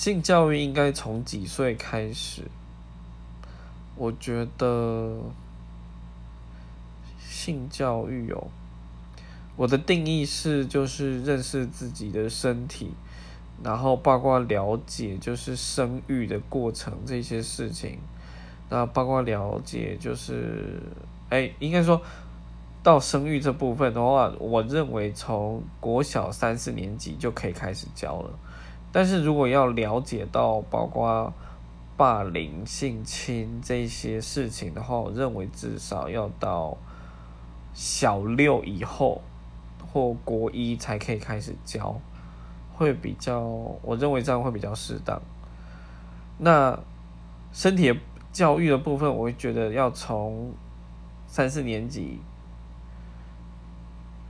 性教育应该从几岁开始？我觉得性教育哦，我的定义是就是认识自己的身体，然后包括了解就是生育的过程这些事情，那包括了解就是哎，应该说到生育这部分的话，我认为从国小三四年级就可以开始教了。但是如果要了解到包括霸凌、性侵这些事情的话，我认为至少要到小六以后或国一才可以开始教，会比较，我认为这样会比较适当。那身体教育的部分，我会觉得要从三四年级